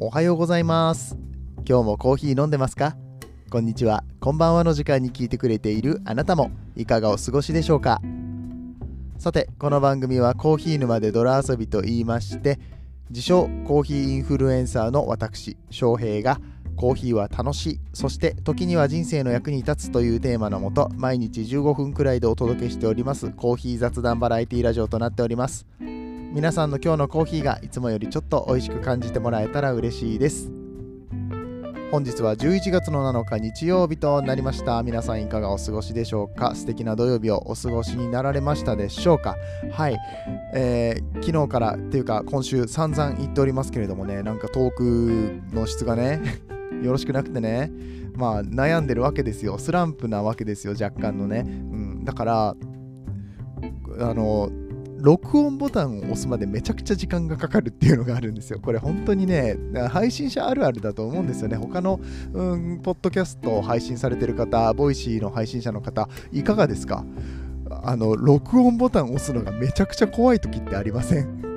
おはようございます。今日もコーヒー飲んでますか？こんにちは。こんばんはの時間に聞いてくれているあなたもいかがお過ごしでしょうか？さてこの番組はコーヒー沼で泥遊びと言いまして自称コーヒーインフルエンサーの私翔平がコーヒーは楽しいそして時には人生の役に立つというテーマのもと毎日15分くらいでお届けしておりますコーヒー雑談バラエティラジオとなっております。皆さんの今日のコーヒーがいつもよりちょっと美味しく感じてもらえたら嬉しいです。本日は11月の7日日曜日となりました。皆さんいかがお過ごしでしょうか？素敵な土曜日をお過ごしになられましたでしょうか？はい、えー、昨日からっていうか今週散々言っておりますけれどもねなんかトークの質がね よろしくなくてねまあ悩んでるわけですよ。スランプなわけですよ若干のね、うん、だからあの録音ボタンを押すまでめちゃくちゃ時間がかかるっていうのがあるんですよ。これ本当にね、配信者あるあるだと思うんですよね。他の、うん、ポッドキャストを配信されてる方、 Voicy の配信者の方、いかがですか？あの、録音ボタンを押すのがめちゃくちゃ怖い時ってありません？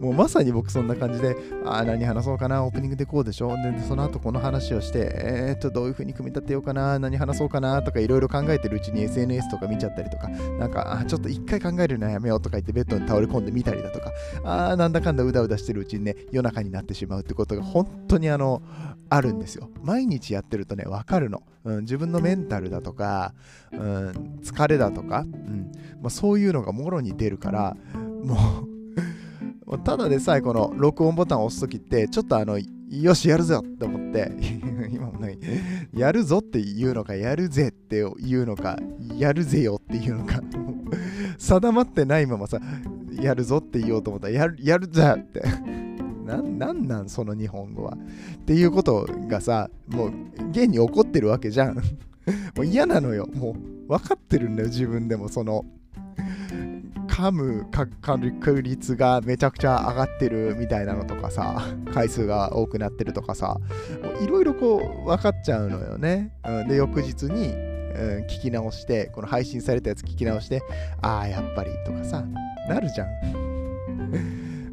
もうまさに僕そんな感じで、ああ何話そうかな、オープニングでこうでしょ。で、その後この話をして、えー、っと、どういう風に組み立てようかな、何話そうかなとかいろいろ考えてるうちに SNS とか見ちゃったりとか、なんか、あちょっと一回考えるのやめようとか言ってベッドに倒れ込んでみたりだとか、あなんだかんだうだうだしてるうちにね、夜中になってしまうってことが本当にあの、あるんですよ。毎日やってるとね、わかるの、うん。自分のメンタルだとか、うん、疲れだとか、うんまあ、そういうのがもろに出るから、もうただでさえこの録音ボタンを押すときってちょっとあのよしやるぞって思って 今もない。やるぞって言うのかやるぜって言うのかやるぜよって言うのか定まってないままさやるぞって言おうと思ったらやるやるぜって。ななんなんその日本語は。っていうことがさもう現に起こってるわけじゃん。もう嫌なのよ。もう分かってるんだよ自分でもその噛む確率がめちゃくちゃ上がってるみたいなのとかさ、回数が多くなってるとかさ、いろいろこう分かっちゃうのよね。うん、で、翌日に、うん、聞き直して、この配信されたやつ聞き直して、ああ、やっぱりとかさ、なるじゃん。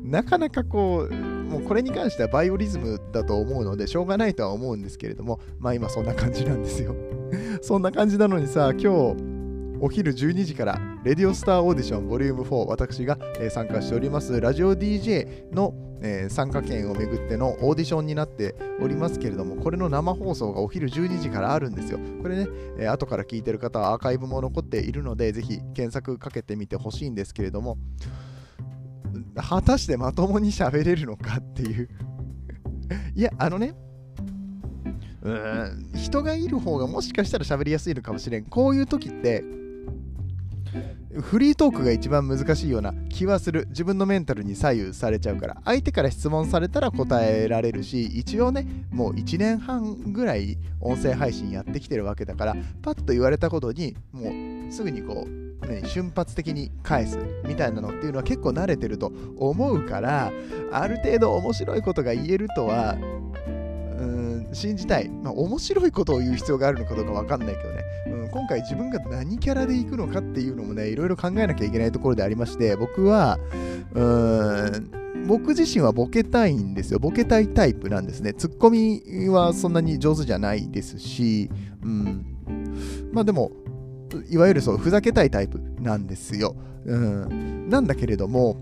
なかなかこう、もうこれに関してはバイオリズムだと思うので、しょうがないとは思うんですけれども、まあ今そんな感じなんですよ。そんな感じなのにさ、今日、お昼12時から、レディオスターオーディションボリューム4、私が、えー、参加しております、ラジオ DJ の、えー、参加権をめぐってのオーディションになっておりますけれども、これの生放送がお昼12時からあるんですよ。これね、えー、後から聞いてる方はアーカイブも残っているので、ぜひ検索かけてみてほしいんですけれども、果たしてまともに喋れるのかっていう いや、あのね、うん人がいる方がもしかしたら喋りやすいのかもしれん。こういう時って、フリートークが一番難しいような気はする。自分のメンタルに左右されちゃうから。相手から質問されたら答えられるし一応ねもう1年半ぐらい音声配信やってきてるわけだからパッと言われたことにもうすぐにこう、ね、瞬発的に返すみたいなのっていうのは結構慣れてると思うからある程度面白いことが言えるとは信じたい、まあ、面白いことを言う必要があるのかどうか分かんないけどね、うん、今回自分が何キャラで行くのかっていうのもねいろいろ考えなきゃいけないところでありまして僕はうーん僕自身はボケたいんですよ。ボケたいタイプなんですね。ツッコミはそんなに上手じゃないですし、うん。まあでも、いわゆるそう、ふざけたいタイプなんですよ。うん。なんだけれども、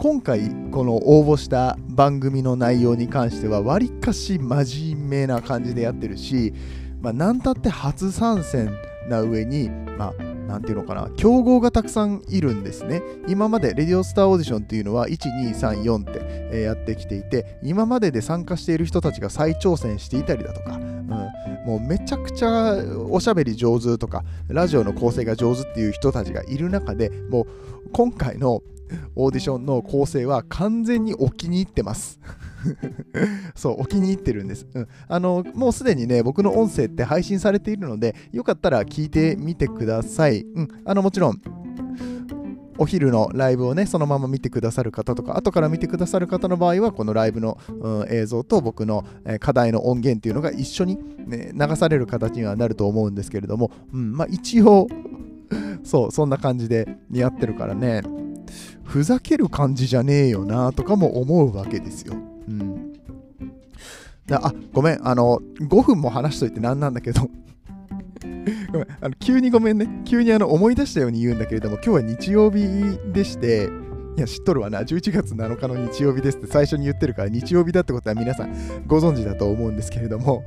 今回この応募した番組の内容に関してはわりかし真面目な感じでやってるし、まあ、なんたって初参戦な上に、まあ、なんていうのかな、競合がたくさんいるんですね。今までレディオスターオーディションっていうのは1、2、3、4って、やってきていて、今までで参加している人たちが再挑戦していたりだとか、うん、もうめちゃくちゃおしゃべり上手とか、ラジオの構成が上手っていう人たちがいる中でもう今回のオーディションの構成は完全にお気に入ってます。そう、お気に入ってるんです。うん、あの、もうすでにね、僕の音声って配信されているので、よかったら聞いてみてください。うん、あの、もちろん、お昼のライブをね、そのまま見てくださる方とか、後から見てくださる方の場合は、このライブの、うん、映像と僕の、えー、課題の音源っていうのが一緒に、ね、流される形にはなると思うんですけれども、うん、まあ一応、そう、そんな感じでやってるからね、ふざける感じじゃねえよなとかも思うわけですよ。うん。あ、ごめん、あの、5分も話しといてなんなんだけど ごめん、あの急にごめんね。急にあの思い出したように言うんだけれども、今日は日曜日でして、いや、知っとるわな。11月7日の日曜日ですって最初に言ってるから、日曜日だってことは皆さんご存知だと思うんですけれども、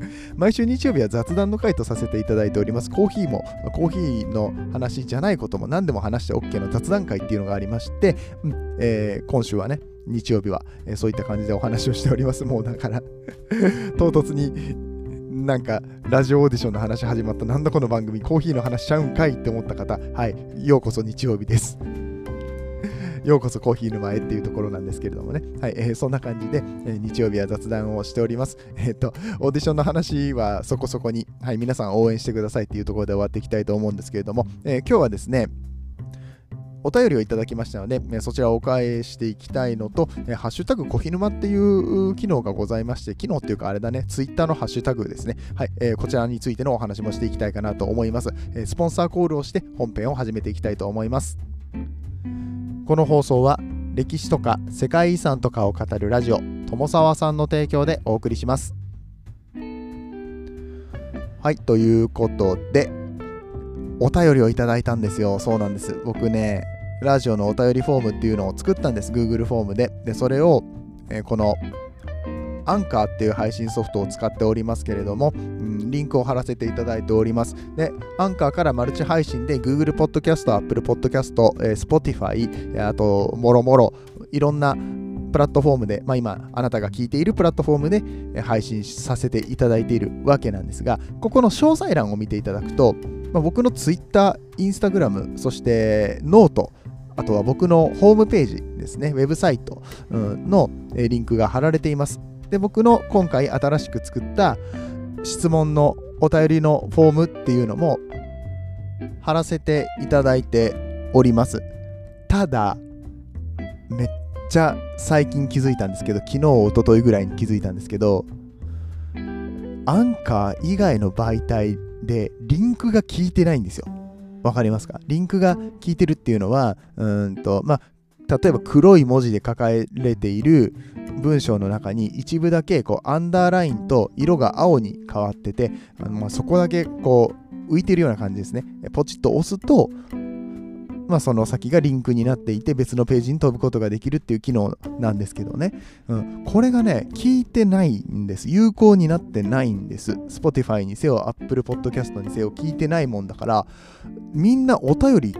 毎週日曜日は雑談の回とさせていただいております。コーヒーも、コーヒーの話じゃないことも何でも話して OK の雑談会っていうのがありまして、うんえー、今週はね、日曜日は、えー、そういった感じでお話をしております。もうだから 唐突になんかラジオオーディションの話始まったなんだこの番組コーヒーの話しちゃうんかいって思った方はいようこそ日曜日ですようこそコーヒー沼へっていうところなんですけれどもね。はい、えー、そんな感じで、えー、日曜日は雑談をしております。えっ、ー、と、オーディションの話はそこそこに、はい、皆さん応援してくださいっていうところで終わっていきたいと思うんですけれども、え今日はですね、お便りをいただきましたので、そちらをお返ししていきたいのと、ハッシュタグコヒヌマっていう機能がございまして、機能っていうかあれだね、ツイッターのハッシュタグですね。はい、え、こちらについてのお話もしていきたいかなと思います。えスポンサーコールをして本編を始めていきたいと思います。この放送は歴史とか世界遺産とかを語るラジオ友沢さんの提供でお送りします。はいということでお便りをいただいたんですよ。そうなんです。僕ねラジオのお便りフォームっていうのを作ったんです。Google フォームで。でそれを、えー、このアンカーっていう配信ソフトを使っておりますけれども、うん、リンクを貼らせていただいております。で、アンカーからマルチ配信で Google Podcast、Apple Podcast、Spotify、あと、もろもろ、いろんなプラットフォームで、まあ、今、あなたが聞いているプラットフォームで配信させていただいているわけなんですが、ここの詳細欄を見ていただくと、まあ、僕の Twitter、Instagram、そして note、あとは僕のホームページですね、ウェブサイトのリンクが貼られています。で、僕の今回新しく作った質問のお便りのフォームっていうのも貼らせていただいております。ただ、めっちゃ最近気づいたんですけど、昨日、おとといぐらいに気づいたんですけど、アンカー以外の媒体でリンクが効いてないんですよ。わかりますか？リンクが効いてるっていうのは、うんと、まあ、例えば黒い文字で書かれている文章の中に一部だけこうアンダーラインと色が青に変わっててあのまあそこだけこう浮いてるような感じですね。ポチッと押すと、まあ、その先がリンクになっていて別のページに飛ぶことができるっていう機能なんですけどね、うん、これがね効いてないんです。有効になってないんです。Spotify にせよ Apple Podcast にせよ効いてないもんだからみんなお便り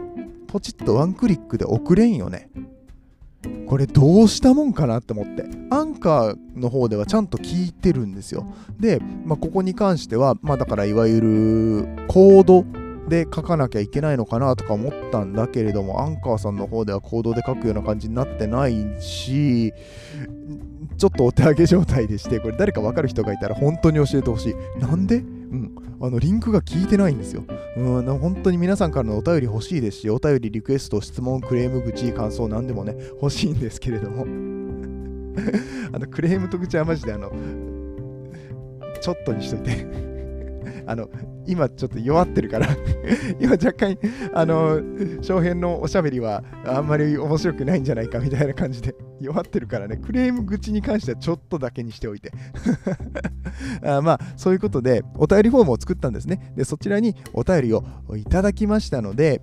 ポチッとワンクリックで送れんよね。これどうしたもんかなって思って。アンカーの方ではちゃんと聞いてるんですよ。で、まあ、ここに関してはまあだからいわゆるコードで書かなきゃいけないのかなとか思ったんだけれどもアンカーさんの方ではコードで書くような感じになってないしちょっとお手上げ状態でしてこれ誰か分かる人がいたら本当に教えてほしい。なんで？うん。あのリンクが効いてないんですよ。うん、本当に皆さんからのお便り欲しいですし、お便り、リクエスト、質問、クレーム、愚痴、感想、何でもね、欲しいんですけれども。あのクレームと愚痴はマジであの、ちょっとにしといて。あの、今ちょっと弱ってるから 今若干、あの、翔平のおしゃべりはあんまり面白くないんじゃないかみたいな感じで弱ってるからね、クレーム口に関してはちょっとだけにしておいて あまあ、そういうことで、お便りフォームを作ったんですね。で、そちらにお便りをいただきましたので、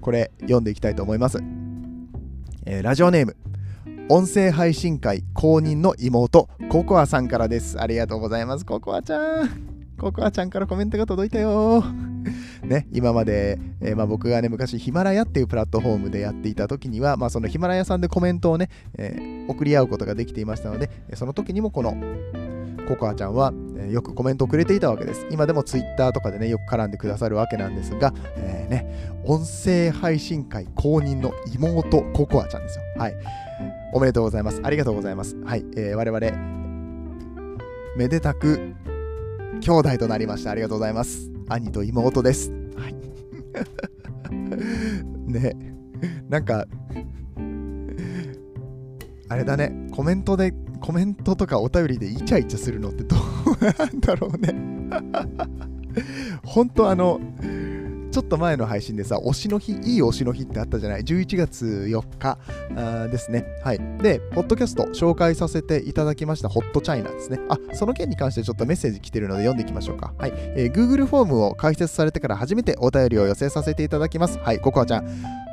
これ読んでいきたいと思います。えー、ラジオネーム、音声配信会公認の妹、ココアさんからです。ありがとうございます、ココアちゃん。ココアちゃんからコメントが届いたよ。ね、今まで、えー、まあ、僕がね、昔ヒマラヤっていうプラットフォームでやっていた時には、まあ、そのヒマラヤさんでコメントをね、えー、送り合うことができていましたので、その時にもこのココアちゃんは、えー、よくコメントをくれていたわけです。今でも Twitter とかでね、よく絡んでくださるわけなんですが、えー、ね、音声配信会公認の妹ココアちゃんですよ。はい。おめでとうございます。ありがとうございます。はい。え、我々、めでたく兄弟となりました。ありがとうございます。兄と妹です。はい。ね、なんか、あれだね、コメントで、コメントとかお便りでイチャイチャするのってどうなんだろうね。本当あの、ちょっと前の配信でさ、推しの日、いい推しの日ってあったじゃない ?11 月4日ですね。はい。で、ポッドキャスト紹介させていただきました、ホットチャイナですね。あ、その件に関してちょっとメッセージ来てるので読んでいきましょうか。はい。えー、Google フォームを開設されてから初めてお便りを寄せさせていただきます。はい、ココアちゃん。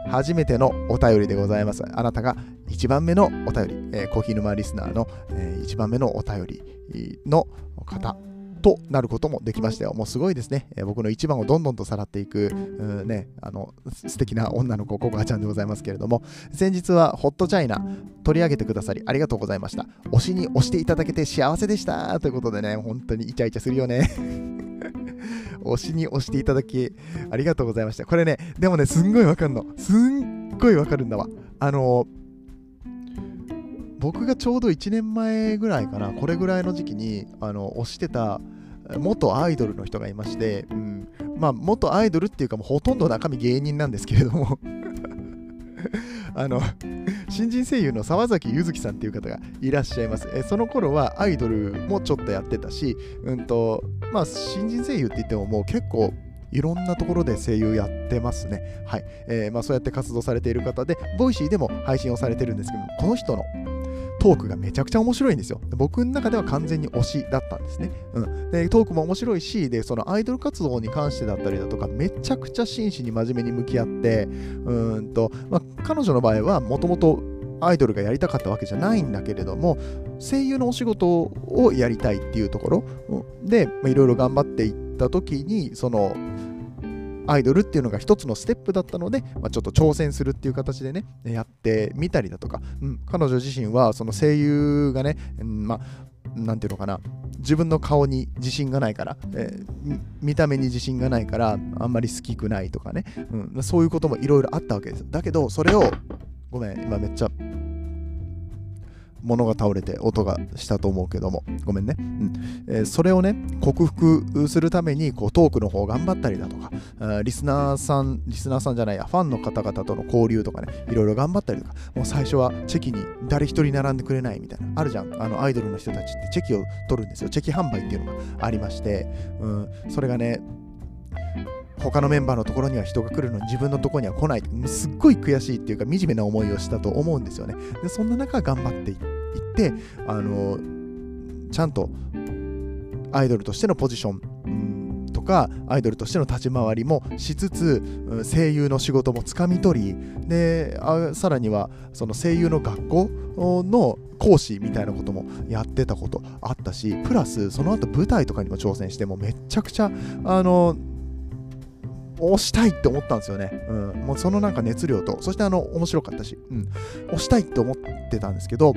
初めてのお便りでございます。あなたが1番目のお便り、えー、コーヒー沼リスナーの、えー、1番目のお便りの方となることもできましたよ。もうすごいですね。えー、僕の一番をどんどんとさらっていく、うね、あの、素敵な女の子、ココアちゃんでございますけれども、先日はホットチャイナ取り上げてくださりありがとうございました。推しに押していただけて幸せでしたということでね、本当にイチャイチャするよね。推しに押していただきありがとうございました。これね、でもね、すんごいわかるの。すんごいわかるんだわ。あの僕がちょうど1年前ぐらいかな、これぐらいの時期にあの推してた元アイドルの人がいまして、うん、まあ元アイドルっていうかもうほとんど中身芸人なんですけれども あの新人声優の沢崎ゆずきさんっていう方がいらっしゃいます。えその頃はアイドルもちょっとやってたし、うんとまあ、新人声優って言ってももう結構いろんなところで声優やってますね。はい。えー、まあ、そうやって活動されている方で、 Voicy でも配信をされてるんですけどもこの人のトークがめちゃくちゃ面白いんですよ。僕の中では完全に推しだったんですね。うん、でトークも面白いしで、そのアイドル活動に関してだったりだとか、めちゃくちゃ真摯に真面目に向き合って、うんとまあ、彼女の場合はもともとアイドルがやりたかったわけじゃないんだけれども、声優のお仕事をやりたいっていうところで、いろいろ頑張っていった時に、そのアイドルっていうのが一つのステップだったので、まあ、ちょっと挑戦するっていう形でね、やってみたりだとか、うん、彼女自身はその声優がね、うん、まあ、なんていうのかな、自分の顔に自信がないから、えー、見た目に自信がないから、あんまり好きくないとかね、うん、そういうこともいろいろあったわけです。だけど、それを、ごめん、今めっちゃ物が倒れて音がしたと思うけども、ごめんね。うんえー、それをね、克服するためにこうトークの方頑張ったりだとか、リスナーさん、リスナーさんじゃないや、ファンの方々との交流とかね、いろいろ頑張ったりとか、もう最初はチェキに誰一人並んでくれないみたいな、あるじゃん。あのアイドルの人たちってチェキを取るんですよ。チェキ販売っていうのがありまして、うん、それがね、他のメンバーのところには人が来るのに自分のところには来ない。すっごい悔しいっていうか惨めな思いをしたと思うんですよね。でそんな中頑張っていってってあのちゃんとアイドルとしてのポジションとかアイドルとしての立ち回りもしつつ声優の仕事もつかみ取りでさらにはその声優の学校の講師みたいなこともやってたことあったしプラスその後舞台とかにも挑戦してもめちゃくちゃあの押したいって思ったんですよね。うん、もうそのなんか熱量と、そしてあの面白かったし、うん、押したいって思ってたんですけど、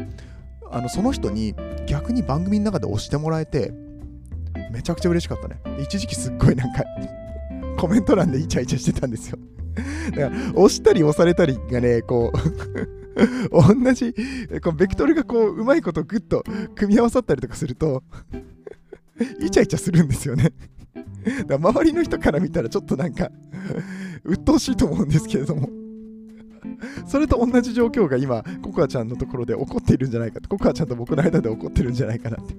あのその人に逆に番組の中で押してもらえて、めちゃくちゃ嬉しかったね。一時期すっごいなんかコメント欄でイチャイチャしてたんですよ。だから、押したり押されたりがね、こう同じ、こうベクトルがこう、うまいことグッと組み合わさったりとかするとイチャイチャするんですよねだから周りの人から見たらちょっとなんか鬱陶しいと思うんですけれども それと同じ状況が今、ココアちゃんのところで起こっているんじゃないかと、ココアちゃんと僕の間で起こってるんじゃないかなって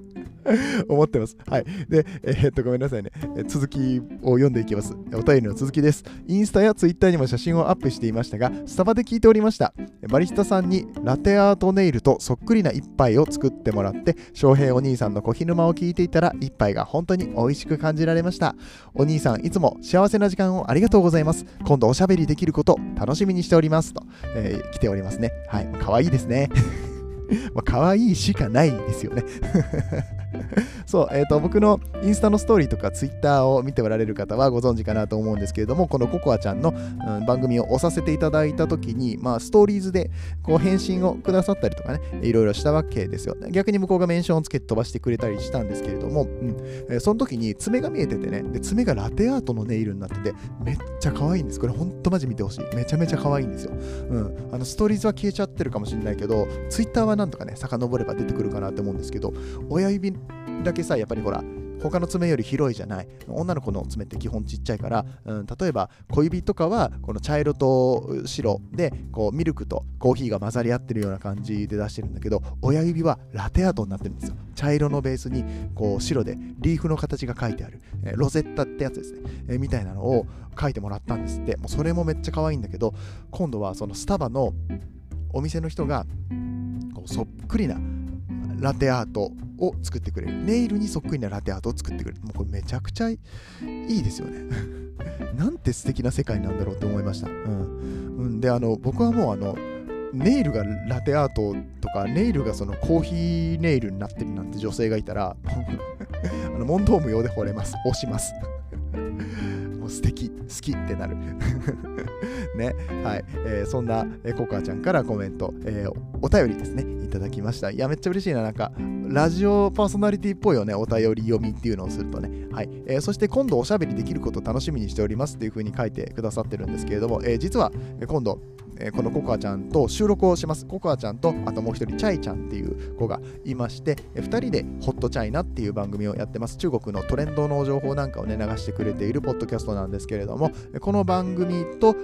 思ってます。はい。で、えー、っと、ごめんなさいね。続きを読んでいきます。お便りの続きです。インスタやツイッターにも写真をアップしていましたが、スタバで聞いておりました。バリスタさんにラテアートネイルとそっくりな一杯を作ってもらって、翔平お兄さんの小日沼を聞いていたら、一杯が本当に美味しく感じられました。お兄さん、いつも幸せな時間をありがとうございます。今度おしゃべりできること楽しみにしております。と、えー、来ておりますね。はい。可愛いいですね。まあ、可愛いしかないですよね そう、えっ、ー、と、僕のインスタのストーリーとかツイッターを見ておられる方はご存知かなと思うんですけれども、このココアちゃんの、うん、番組を押させていただいたときに、まあ、ストーリーズでこう返信をくださったりとかね、いろいろしたわけですよ。逆に向こうがメンションをつけて飛ばしてくれたりしたんですけれども、うんえー、その時に爪が見えててね、で爪がラテアートのネイルになってて、めっちゃ可愛いんです。これほんとマジ見てほしい。めちゃめちゃ可愛いんですよ。うん。あの、ストーリーズは消えちゃってるかもしれないけど、ツイッターはなんとかね、遡れば出てくるかなって思うんですけど、親指だけさ、やっぱりほら、他の爪より広いじゃない。女の子の爪って基本ちっちゃいから、うん、例えば小指とかはこの茶色と白でこうミルクとコーヒーが混ざり合ってるような感じで出してるんだけど親指はラテアートになってるんですよ。茶色のベースにこう白でリーフの形が書いてある、えー、ロゼッタってやつですね、えー、みたいなのを書いてもらったんですって。もうそれもめっちゃ可愛いんだけど今度はそのスタバのお店の人がこうそっくりなラテアートを作ってくれる。ネイルにそっくりなラテアートを作ってくれる。もうこれめちゃくちゃいいですよね。なんて素敵な世界なんだろうと思いました。うん。うん、で、あの、僕はもうあの、ネイルがラテアートとか、ネイルがそのコーヒーネイルになってるなんて女性がいたら、あの問答無用で惚れます。押します。もう素敵、好きってなる。ね。はい。えー、そんな、えココアちゃんからコメント、えー、お便りですね、いただきました。いや、めっちゃ嬉しいな。なんか、ラジオパーソナリティっぽいよね、お便り読みっていうのをするとね。はい。えー、そして今度おしゃべりできることを楽しみにしておりますっていう風に書いてくださってるんですけれども、えー、実は、今度、このココアちゃんと収録をします。ココアちゃんと、あともう一人、チャイちゃんっていう子がいまして、え、2人でホットチャイナっていう番組をやってます。中国のトレンドの情報なんかをね、流してくれているポッドキャストなんですけれども、この番組と、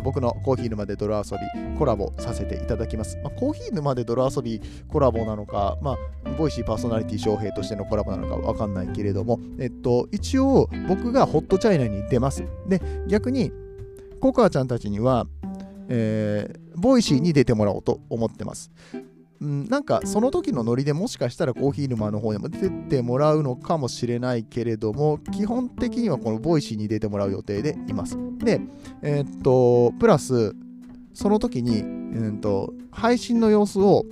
僕のコーヒー沼で泥遊びコラボさせていただきます。まあ、コーヒー沼で泥遊びコラボなのか、まあ、ボイシーパーソナリティ翔平としてのコラボなのかわかんないけれども、えっと、一応僕がホットチャイナに出ます。で、逆に、ココアちゃんたちには、えー、 Voicy に出てもらおうと思ってます。うん、なんかその時のノリでもしかしたらコーヒー沼の方にも出てもらうのかもしれないけれども基本的にはこの Voicy に出てもらう予定でいます。で、えー、っと、プラスその時に、えー、っと配信の様子を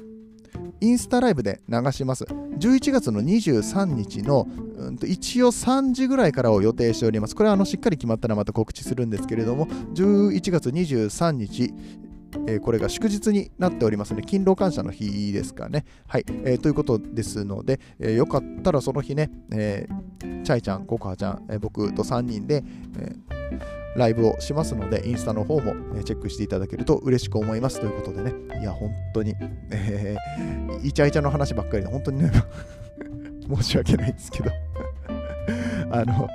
インスタライブで流します。11月の23日の、うん、一応3時ぐらいからを予定しております。これはあのしっかり決まったらまた告知するんですけれども、11月23日、えー、これが祝日になっておりますね。勤労感謝の日ですかね。はい。えー、ということですので、えー、よかったらその日ね、えー、チャイちゃん、ココハちゃん、僕と3人で、ライブをしますので、インスタの方も、ね、チェックしていただけると嬉しく思います。ということでね、いや、本当に、えー、イチャイチャの話ばっかりで、本当にね、申し訳ないですけど。あの、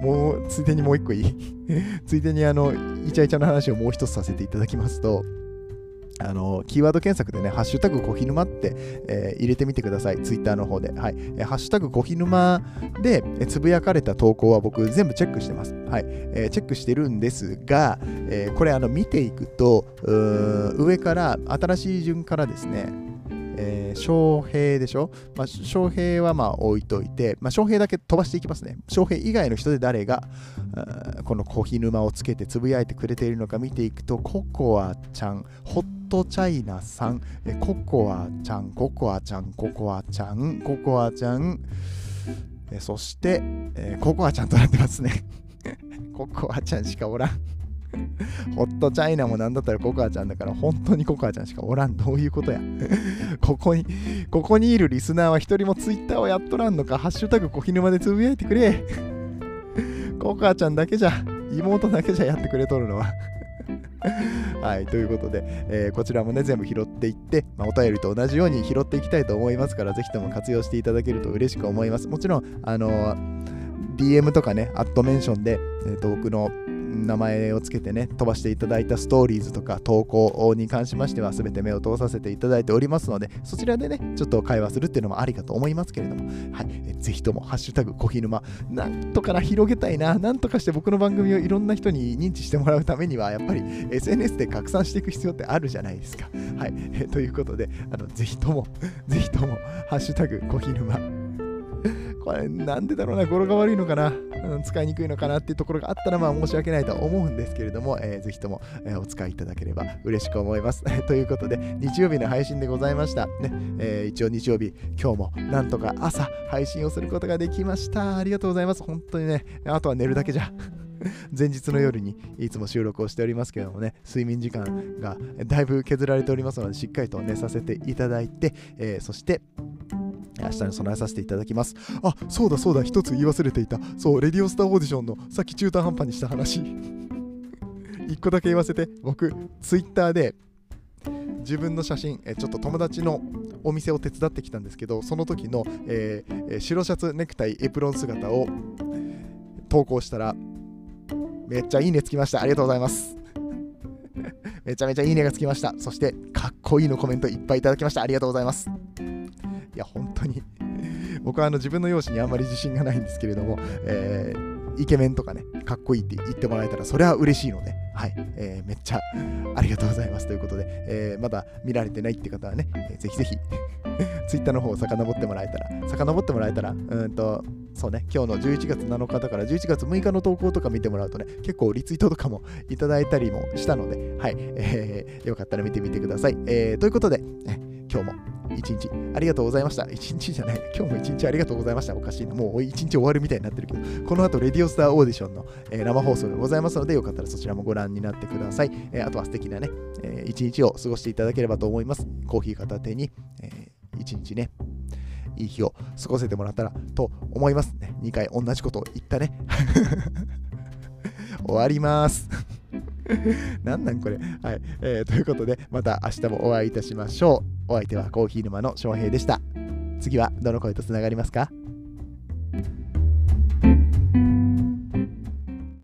もう、ついでにもう一個いい？ついでに、あの、イチャイチャの話をもう一つさせていただきますと、あのキーワード検索でね、ハッシュタグコヒヌマって、えー、入れてみてください。ツイッターの方で。はい。えー、ハッシュタグコヒヌマで、えー、つぶやかれた投稿は僕全部チェックしてます。はい。えー、チェックしてるんですが、えー、これあの見ていくと、上から新しい順からですね、えー、翔平でしょ、まあ、翔平はまあ置いといて、まあ、翔平だけ飛ばしていきますね。翔平以外の人で誰が、このコーヒー沼をつけてつぶやいてくれているのか見ていくと、ココアちゃん、ホットチャイナさん、えココアちゃん、ココアちゃん、ココアちゃん、ココアちゃん、えそして、えココアちゃんとなってますね。ココアちゃんしかおらん。ホットチャイナもなんだったらココアちゃんだから本当にココアちゃんしかおらん。どういうことや。ここに、ここにいるリスナーは一人もツイッターをやっとらんのか、ハッシュタグ小ひぬまでつぶやいてくれ。ココアちゃんだけじゃ、妹だけじゃやってくれとるのははい、ということで、えー、こちらもね、全部拾っていって、まあ、お便りと同じように拾っていきたいと思いますから、ぜひとも活用していただけると嬉しく思います。もちろん、あのー、DM とかね、アットメンションで、えー、と僕の名前をつけてね、飛ばしていただいたストーリーズとか投稿に関しましては、すべて目を通させていただいておりますので、そちらでね、ちょっと会話するっていうのもありかと思いますけれども、はい。え、ぜひとも、ハッシュタグ、コヒヌマ、なんとかな、広げたいな、なんとかして僕の番組をいろんな人に認知してもらうためには、やっぱり SNS で拡散していく必要ってあるじゃないですか。はい、えということで、あのぜひとも、ぜひとも、ハッシュタグ、コヒヌマ、これなんでだろうな、語呂が悪いのかな、うん、使いにくいのかなっていうところがあったら、まあ申し訳ないと思うんですけれども、えー、ぜひとも、えー、お使いいただければ嬉しく思います。ということで、日曜日の配信でございました。ねえー、一応日曜日、今日もなんとか朝配信をすることができました。ありがとうございます。本当にね、あとは寝るだけじゃ。前日の夜にいつも収録をしておりますけれどもね、睡眠時間がだいぶ削られておりますので、しっかりと寝させていただいて、えー、そして、明日に備えさせていただきます。あ、そうだそうだ、一つ言い忘れていた。そう、レディオスターオーディションのさっき中途半端にした話。一個だけ言わせて、僕、ツイッターで、自分の写真、えちょっと友達のお店を手伝ってきたんですけどその時の、えー、白シャツネクタイエプロン姿を投稿したらめっちゃいいねつきました。ありがとうございます。めちゃめちゃいいねがつきました。そしてかっこいいのコメントいっぱいいただきました。ありがとうございます。いや本当に。僕はあの自分の容姿にあんまり自信がないんですけれども、えー、イケメンとかね、かっこいいって言ってもらえたら、それは嬉しいので、はい、えー、めっちゃありがとうございます。ということで、えー、まだ見られてないって方はね、えー、ぜひぜひ ツイッターの方を遡ってもらえたら、遡ってもらえたら、うんと、そうね、今日の11月7日だから11月6日の投稿とか見てもらうとね、結構リツイートとかもいただいたりもしたので、はい、えー、よかったら見てみてください。えー、ということで、一日ありがとうございました。一日じゃない。今日も一日ありがとうございました。おかしいな。もう一日終わるみたいになってるけど、この後、レディオスターオーディションの、えー、生放送がございますので、よかったらそちらもご覧になってください。えー、あとは素敵なね、えー、一日を過ごしていただければと思います。コーヒー片手に、えー、一日ね、いい日を過ごせてもらったらと思います。2回同じことを言ったね。終わります。なんなんこれ。はい、えー。ということで、また明日もお会いいたしましょう。お相手はコーヒー沼の翔平でした。次はどの声とつながりますか？